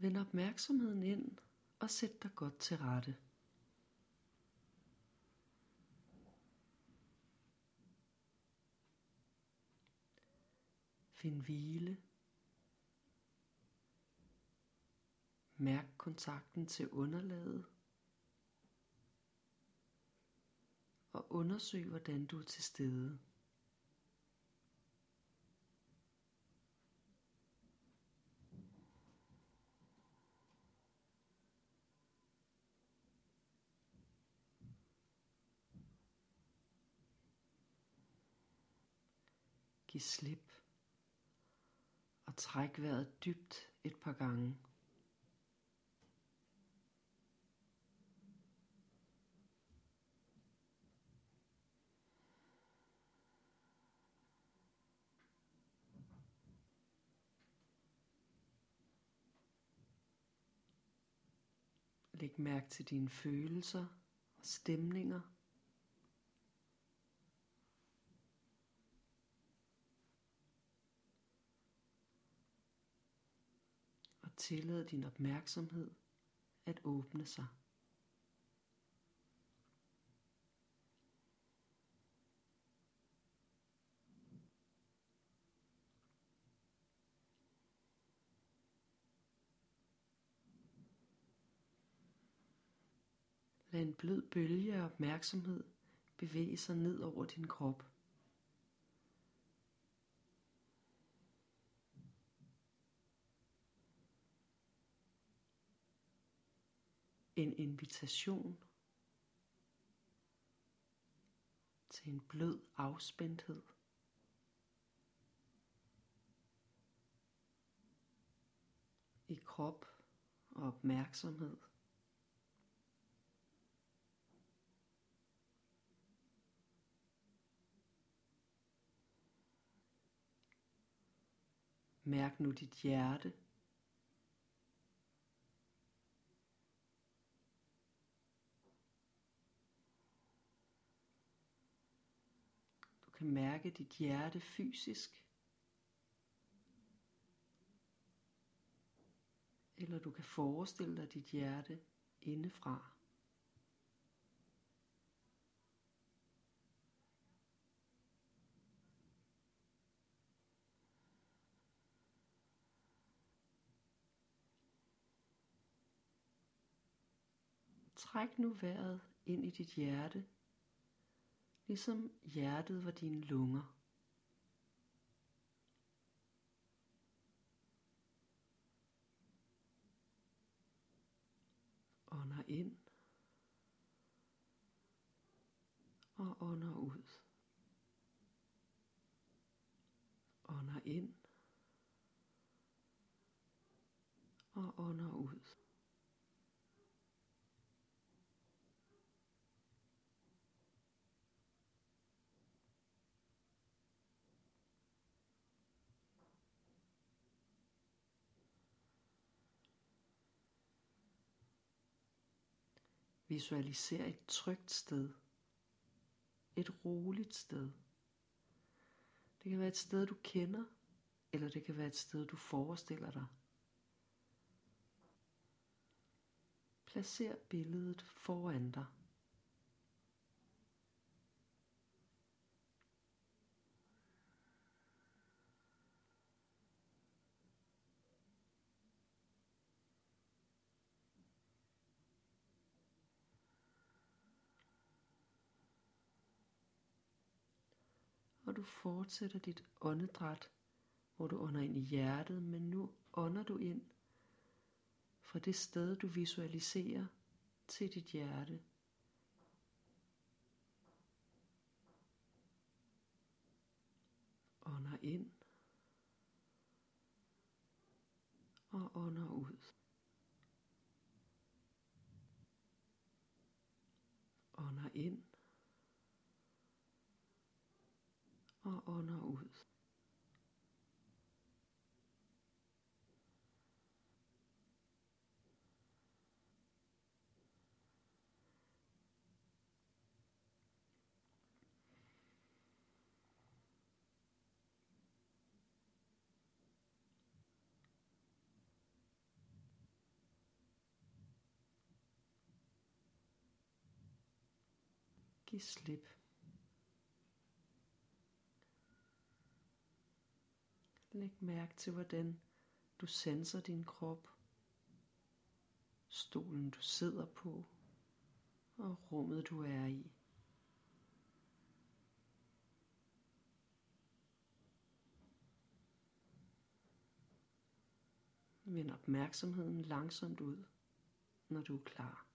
Vend opmærksomheden ind og sæt dig godt til rette. Find hvile. Mærk kontakten til underlaget. Og undersøg, hvordan du er til stede. Giv slip og træk vejret dybt et par gange. Læg mærke til dine følelser og stemninger. Tillade din opmærksomhed at åbne sig. Lad en blød bølge af opmærksomhed bevæge sig ned over din krop. En invitation til en blød afspændthed. i krop og opmærksomhed. Mærk nu dit hjerte mærke dit hjerte fysisk. Eller du kan forestille dig dit hjerte indefra. Træk nu vejret ind i dit hjerte ligesom hjertet var dine lunger. Ånder ind og ånder ud. Ånder ind og ånder ud. Visualiser et trygt sted. Et roligt sted. Det kan være et sted, du kender, eller det kan være et sted, du forestiller dig. Placer billedet foran dig. Og du fortsætter dit åndedræt, hvor du ånder ind i hjertet, men nu ånder du ind fra det sted, du visualiserer til dit hjerte. Ånder ind og ånder ud. Ånder ind og ånder ud. Giv slip Læg mærke til, hvordan du sanser din krop, stolen du sidder på og rummet du er i. Vend opmærksomheden langsomt ud, når du er klar.